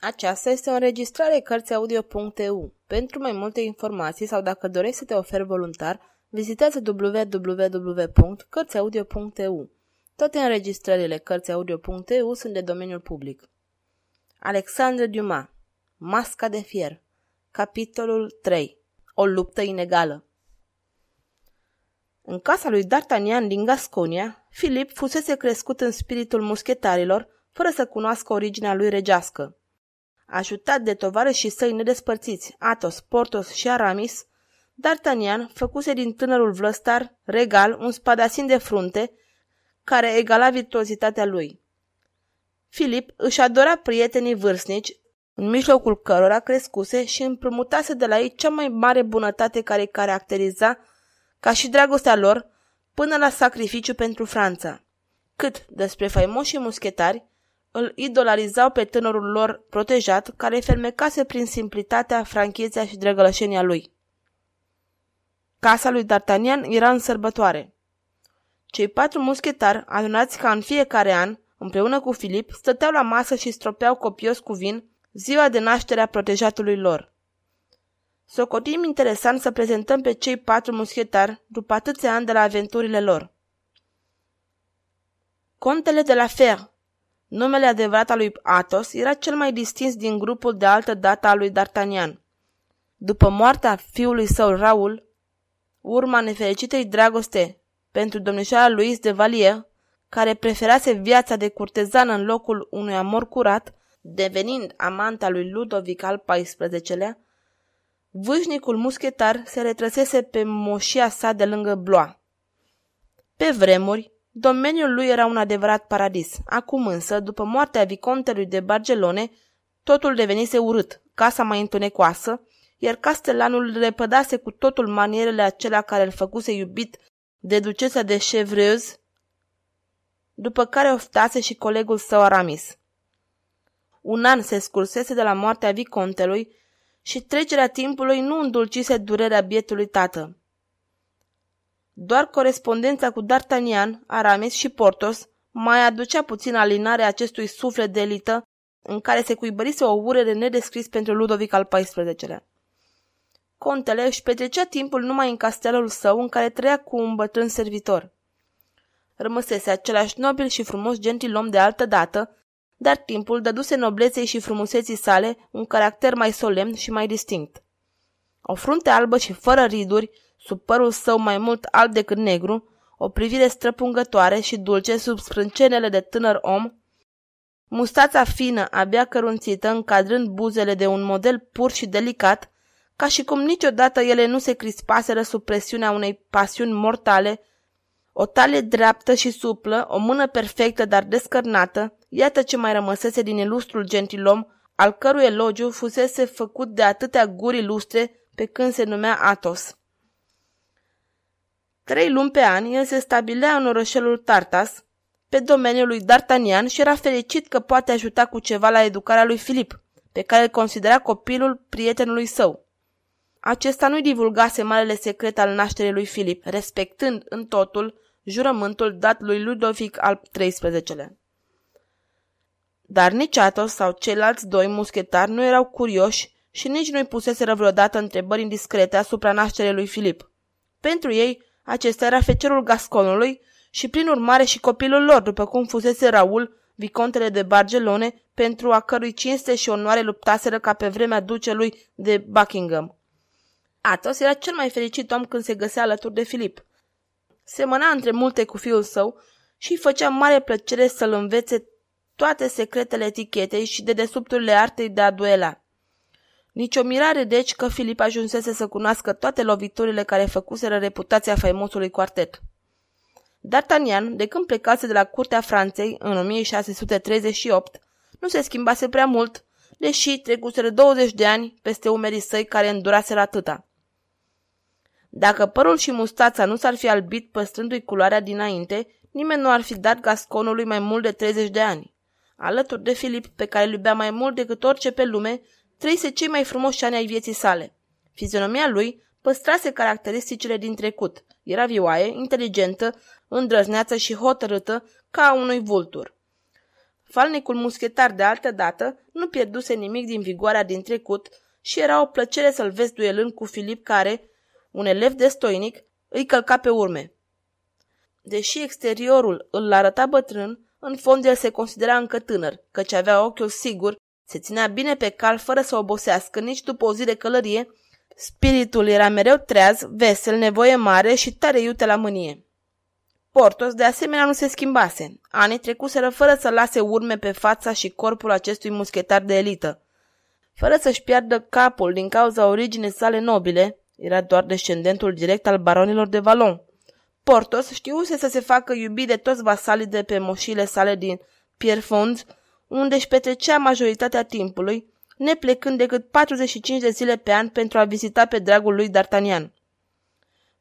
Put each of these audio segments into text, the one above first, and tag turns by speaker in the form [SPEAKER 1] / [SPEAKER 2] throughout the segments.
[SPEAKER 1] Aceasta este o înregistrare Cărțiaudio.eu. Pentru mai multe informații sau dacă dorești să te oferi voluntar, vizitează www.cărțiaudio.eu. Toate înregistrările Cărțiaudio.eu sunt de domeniul public. Alexandre Dumas Masca de fier Capitolul 3 O luptă inegală În casa lui D'Artagnan din Gasconia, Filip fusese crescut în spiritul muschetarilor, fără să cunoască originea lui regească. Ajutat de și săi nedespărțiți, Athos, Portos și Aramis, D'Artagnan făcuse din tânărul vlăstar, regal, un spadasin de frunte, care egala virtuozitatea lui. Filip își adora prietenii vârstnici, în mijlocul cărora crescuse și împrumutase de la ei cea mai mare bunătate care îi caracteriza, ca și dragostea lor, până la sacrificiu pentru Franța. Cât despre faimoșii muschetari, îl idolarizau pe tânărul lor protejat, care fermecase prin simplitatea, franchețea și drăgălășenia lui. Casa lui D'Artagnan era în sărbătoare. Cei patru muschetari, adunați ca în fiecare an, împreună cu Filip, stăteau la masă și stropeau copios cu vin ziua de naștere a protejatului lor. Socotim interesant să prezentăm pe cei patru muschetari după atâția ani de la aventurile lor. Contele de la Fer, Numele adevărat al lui Athos era cel mai distins din grupul de altă dată al lui D'Artagnan. După moartea fiului său Raul, urma nefericitei dragoste pentru domnișoara Louis de Valier, care preferase viața de curtezană în locul unui amor curat, devenind amanta lui Ludovic al XIV-lea, vâșnicul muschetar se retrăsese pe moșia sa de lângă Blois. Pe vremuri, Domeniul lui era un adevărat paradis. Acum însă, după moartea vicontelui de Bargelone, totul devenise urât, casa mai întunecoasă, iar castelanul repădase cu totul manierele acelea care îl făcuse iubit de ducesa de Chevreuse, după care oftase și colegul său Aramis. Un an se scursese de la moartea vicontelui și trecerea timpului nu îndulcise durerea bietului tată. Doar corespondența cu D'Artagnan, Aramis și Portos mai aducea puțin alinare acestui suflet de elită în care se cuibărise o urere nedescris pentru Ludovic al XIV-lea. Contele își petrecea timpul numai în castelul său în care trăia cu un bătrân servitor. Rămăsese același nobil și frumos gentilom de altă dată, dar timpul dăduse nobleței și frumuseții sale un caracter mai solemn și mai distinct. O frunte albă și fără riduri, sub părul său mai mult alb decât negru, o privire străpungătoare și dulce sub sprâncenele de tânăr om, mustața fină, abia cărunțită, încadrând buzele de un model pur și delicat, ca și cum niciodată ele nu se crispaseră sub presiunea unei pasiuni mortale, o talie dreaptă și suplă, o mână perfectă, dar descărnată, iată ce mai rămăsese din ilustrul gentilom, al cărui elogiu fusese făcut de atâtea guri lustre pe când se numea Atos. Trei luni pe an, el se stabilea în orășelul Tartas, pe domeniul lui D'Artagnan și era fericit că poate ajuta cu ceva la educarea lui Filip, pe care îl considera copilul prietenului său. Acesta nu-i divulgase marele secret al nașterii lui Filip, respectând în totul jurământul dat lui Ludovic al XIII-lea. Dar nici Athos sau ceilalți doi muschetari nu erau curioși și nici nu-i puseseră vreodată întrebări indiscrete asupra nașterii lui Filip. Pentru ei, acesta era fecerul Gasconului și prin urmare și copilul lor, după cum fusese Raul, vicontele de Bargelone, pentru a cărui cinste și onoare luptaseră ca pe vremea ducelui de Buckingham. Athos era cel mai fericit om când se găsea alături de Filip. Semăna între multe cu fiul său și îi făcea mare plăcere să-l învețe toate secretele etichetei și de desubturile artei de a duela. Nici o mirare deci că Filip ajunsese să cunoască toate loviturile care făcuseră reputația faimosului quartet. D'Artagnan, de când plecase de la curtea Franței în 1638, nu se schimbase prea mult, deși trecuseră 20 de ani peste umerii săi care înduraseră atâta. Dacă părul și mustața nu s-ar fi albit păstrându-i culoarea dinainte, nimeni nu ar fi dat gasconului mai mult de 30 de ani. Alături de Filip, pe care îl iubea mai mult decât orice pe lume, trăise cei mai frumoși ani ai vieții sale. Fizionomia lui păstrase caracteristicile din trecut. Era vioaie, inteligentă, îndrăzneață și hotărâtă ca a unui vultur. falnicul muschetar de altă dată nu pierduse nimic din vigoarea din trecut și era o plăcere să-l vezi duelând cu Filip care, un elev destoinic, îi călca pe urme. Deși exteriorul îl arăta bătrân, în fond el se considera încă tânăr, căci avea ochiul sigur, se ținea bine pe cal fără să obosească nici după o zi de călărie, spiritul era mereu treaz, vesel, nevoie mare și tare iute la mânie. Portos de asemenea nu se schimbase. Anii trecuseră fără să lase urme pe fața și corpul acestui muschetar de elită. Fără să-și piardă capul din cauza originei sale nobile, era doar descendentul direct al baronilor de Valon. Portos știuse să se facă iubit de toți vasalii de pe moșile sale din Pierrefonds, unde își petrecea majoritatea timpului, neplecând decât 45 de zile pe an pentru a vizita pe dragul lui D'Artagnan.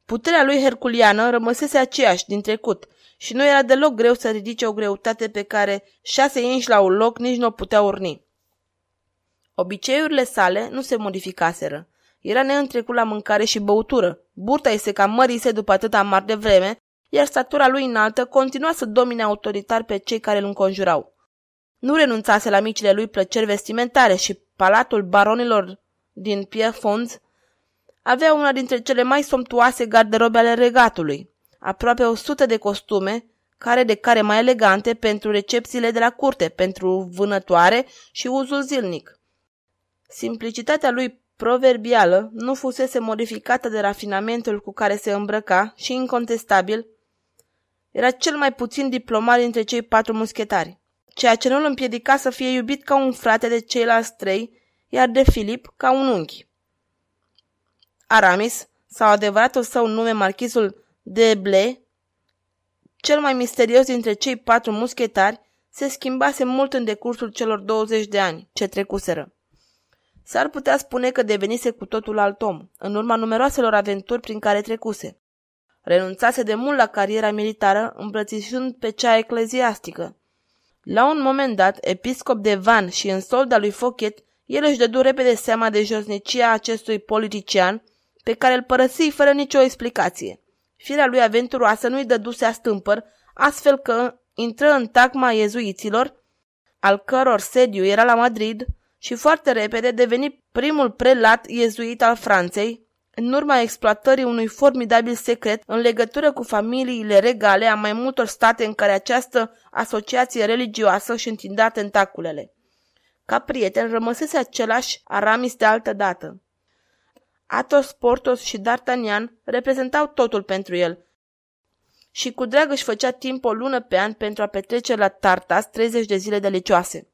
[SPEAKER 1] Puterea lui herculiană rămăsese aceeași din trecut și nu era deloc greu să ridice o greutate pe care șase inși la un loc nici nu o putea urni. Obiceiurile sale nu se modificaseră. Era neîntrecut la mâncare și băutură. Burta îi se cam mărise după atâta mar de vreme, iar statura lui înaltă continua să domine autoritar pe cei care îl înconjurau. Nu renunțase la micile lui plăceri vestimentare și palatul baronilor din Pierrefonds avea una dintre cele mai somptuoase garderobe ale regatului, aproape o sută de costume, care de care mai elegante pentru recepțiile de la curte, pentru vânătoare și uzul zilnic. Simplicitatea lui proverbială nu fusese modificată de rafinamentul cu care se îmbrăca și, incontestabil, era cel mai puțin diplomat dintre cei patru muschetari, ceea ce nu îl împiedica să fie iubit ca un frate de ceilalți trei, iar de Filip ca un unchi. Aramis, sau adevăratul său nume marchizul de Ble, cel mai misterios dintre cei patru muschetari, se schimbase mult în decursul celor 20 de ani ce trecuseră. S-ar putea spune că devenise cu totul alt om, în urma numeroaselor aventuri prin care trecuse. Renunțase de mult la cariera militară, îmbrățișând pe cea ecleziastică. La un moment dat, episcop de Van și în solda lui Fochet, el își dădu repede seama de josnicia acestui politician, pe care îl părăsi fără nicio explicație. Firea lui aventuroasă nu-i dăduse a stâmpăr, astfel că intră în tacma iezuiților, al căror sediu era la Madrid, și foarte repede deveni primul prelat iezuit al Franței, în urma exploatării unui formidabil secret în legătură cu familiile regale a mai multor state în care această asociație religioasă își întindea tentaculele. Ca prieten rămăsese același Aramis de altă dată. Athos, Portos și D'Artagnan reprezentau totul pentru el și cu drag își făcea timp o lună pe an pentru a petrece la Tartas 30 de zile delicioase.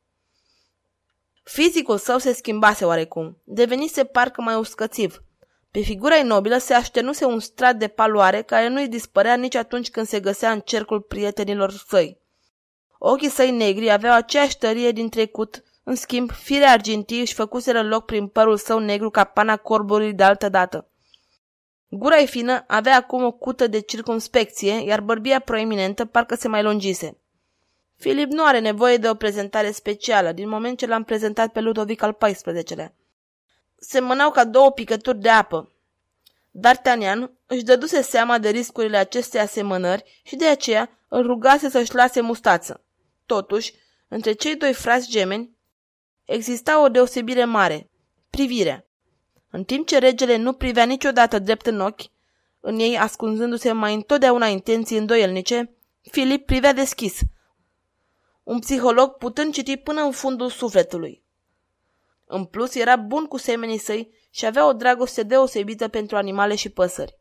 [SPEAKER 1] Fizicul său se schimbase oarecum, devenise parcă mai uscățiv. Pe figura inobilă se aștenuse un strat de paloare care nu-i dispărea nici atunci când se găsea în cercul prietenilor săi. Ochii săi negri aveau aceeași tărie din trecut în schimb, firea argintii își făcuseră loc prin părul său negru ca pana corbului de altă dată. Gura ei fină avea acum o cută de circumspecție, iar bărbia proeminentă parcă se mai lungise. Filip nu are nevoie de o prezentare specială, din moment ce l-am prezentat pe Ludovic al XIV-lea. Semănau ca două picături de apă. D'Artagnan își dăduse seama de riscurile acestei asemănări și de aceea îl rugase să-și lase mustață. Totuși, între cei doi frați gemeni Exista o deosebire mare, privirea. În timp ce regele nu privea niciodată drept în ochi, în ei ascunzându-se mai întotdeauna intenții îndoielnice, Filip privea deschis, un psiholog putând citi până în fundul sufletului. În plus, era bun cu semenii săi și avea o dragoste deosebită pentru animale și păsări.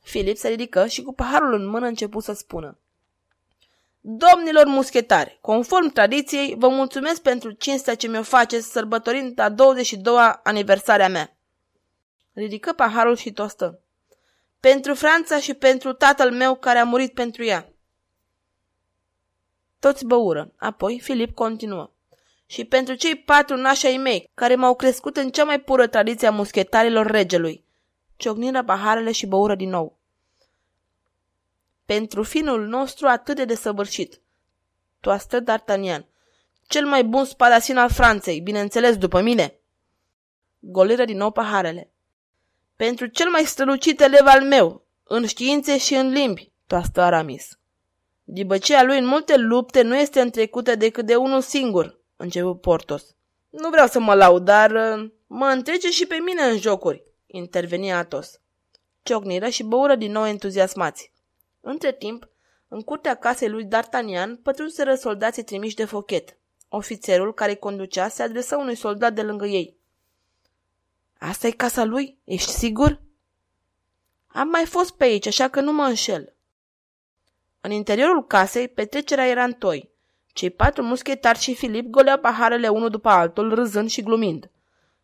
[SPEAKER 1] Filip se ridică și cu paharul în mână început să spună. Domnilor muschetari, conform tradiției, vă mulțumesc pentru cinstea ce mi-o faceți sărbătorind a 22-a aniversarea mea. Ridică paharul și tostă. Pentru Franța și pentru tatăl meu care a murit pentru ea. Toți băură. Apoi Filip continuă. Și pentru cei patru nași ai mei, care m-au crescut în cea mai pură tradiție a muschetarilor regelui. Ciocniră paharele și băură din nou pentru finul nostru atât de desăvârșit. Toastă D'Artagnan. Cel mai bun spadasin al Franței, bineînțeles după mine. Goliră din nou paharele. Pentru cel mai strălucit elev al meu, în științe și în limbi, toastă Aramis. Dibăcia lui în multe lupte nu este întrecută decât de unul singur, începu Portos. Nu vreau să mă laud, dar uh, mă întrece și pe mine în jocuri, interveni Atos. Ciocniră și băură din nou entuziasmați. Între timp, în curtea casei lui D'Artagnan pătrunseră soldații trimiși de fochet. Ofițerul care conducea se adresă unui soldat de lângă ei. Asta e casa lui? Ești sigur? Am mai fost pe aici, așa că nu mă înșel. În interiorul casei, petrecerea era în toi. Cei patru muschetari și Filip goleau paharele unul după altul, râzând și glumind.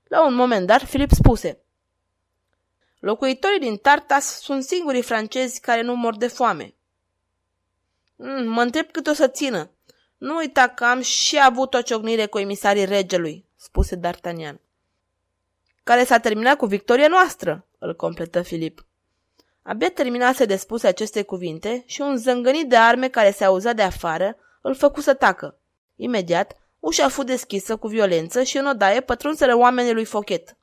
[SPEAKER 1] La un moment dat, Filip spuse Locuitorii din Tartas sunt singurii francezi care nu mor de foame. Mm, mă întreb cât o să țină. Nu uita că am și avut o ciocnire cu emisarii regelui, spuse D'Artagnan. Care s-a terminat cu victoria noastră, îl completă Filip. Abia terminase de spuse aceste cuvinte și un zângănit de arme care se auza de afară îl făcu să tacă. Imediat, ușa fu deschisă cu violență și în odaie pătrunseră oamenii lui Fochet.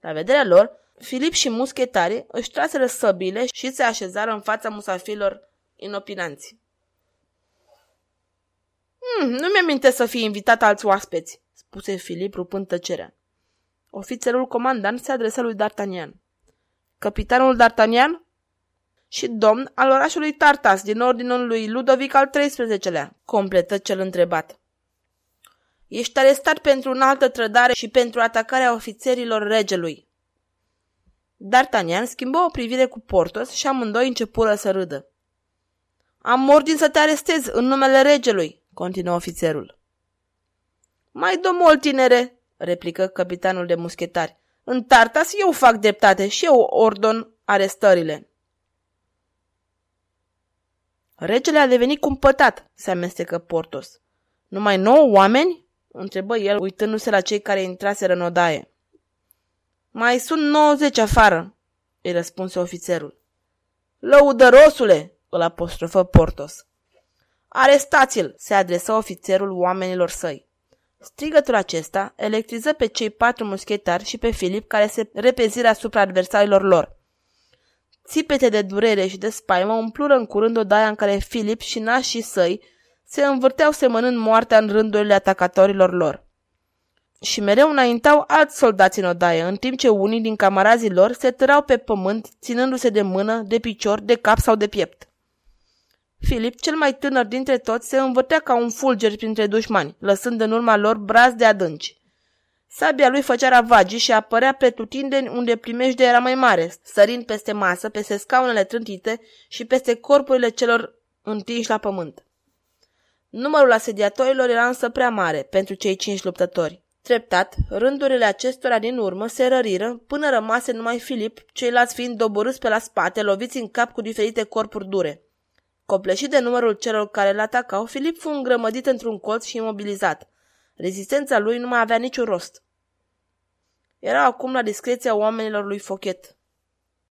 [SPEAKER 1] La vederea lor, Filip și muschetarii își traseră săbile și se așezară în fața musafilor inopinanți. Hmm, nu mi-aminte să fie invitat alți oaspeți, spuse Filip rupând tăcerea. Ofițerul comandant se adresă lui D'Artagnan. Capitanul D'Artagnan? Și domn al orașului Tartas, din ordinul lui Ludovic al XIII-lea, completă cel întrebat. Ești arestat pentru un altă trădare și pentru atacarea ofițerilor regelui. D'Artagnan schimbă o privire cu Portos și amândoi începură să râdă. Am ordin să te arestez în numele regelui, continuă ofițerul. Mai domol, tinere, replică capitanul de muschetari. În Tartas eu fac dreptate și eu ordon arestările. Regele a devenit cumpătat, se amestecă Portos. Numai nouă oameni? întrebă el, uitându-se la cei care intraseră în odaie. Mai sunt 90 afară, îi răspunse ofițerul. Lăudărosule, îl apostrofă Portos. Arestați-l, se adresă ofițerul oamenilor săi. Strigătul acesta electriză pe cei patru muschetari și pe Filip care se repeziră asupra adversarilor lor. Țipete de durere și de spaimă umplură în curând odaia în care Filip și nașii săi se învârteau semănând moartea în rândurile atacatorilor lor. Și mereu înaintau alți soldați în odaie, în timp ce unii din camarazii lor se tărau pe pământ, ținându-se de mână, de picior, de cap sau de piept. Filip, cel mai tânăr dintre toți, se învârtea ca un fulger printre dușmani, lăsând în urma lor braz de adânci. Sabia lui făcea ravagii și apărea pretutindeni unde primejdea era mai mare, sărind peste masă, peste scaunele trântite și peste corpurile celor întinși la pământ. Numărul asediatorilor era însă prea mare pentru cei cinci luptători. Treptat, rândurile acestora din urmă se răriră până rămase numai Filip, ceilalți fiind doborâți pe la spate, loviți în cap cu diferite corpuri dure. Copleșit de numărul celor care îl atacau, Filip fu îngrămădit într-un colț și imobilizat. Rezistența lui nu mai avea niciun rost. Era acum la discreția oamenilor lui Fochet.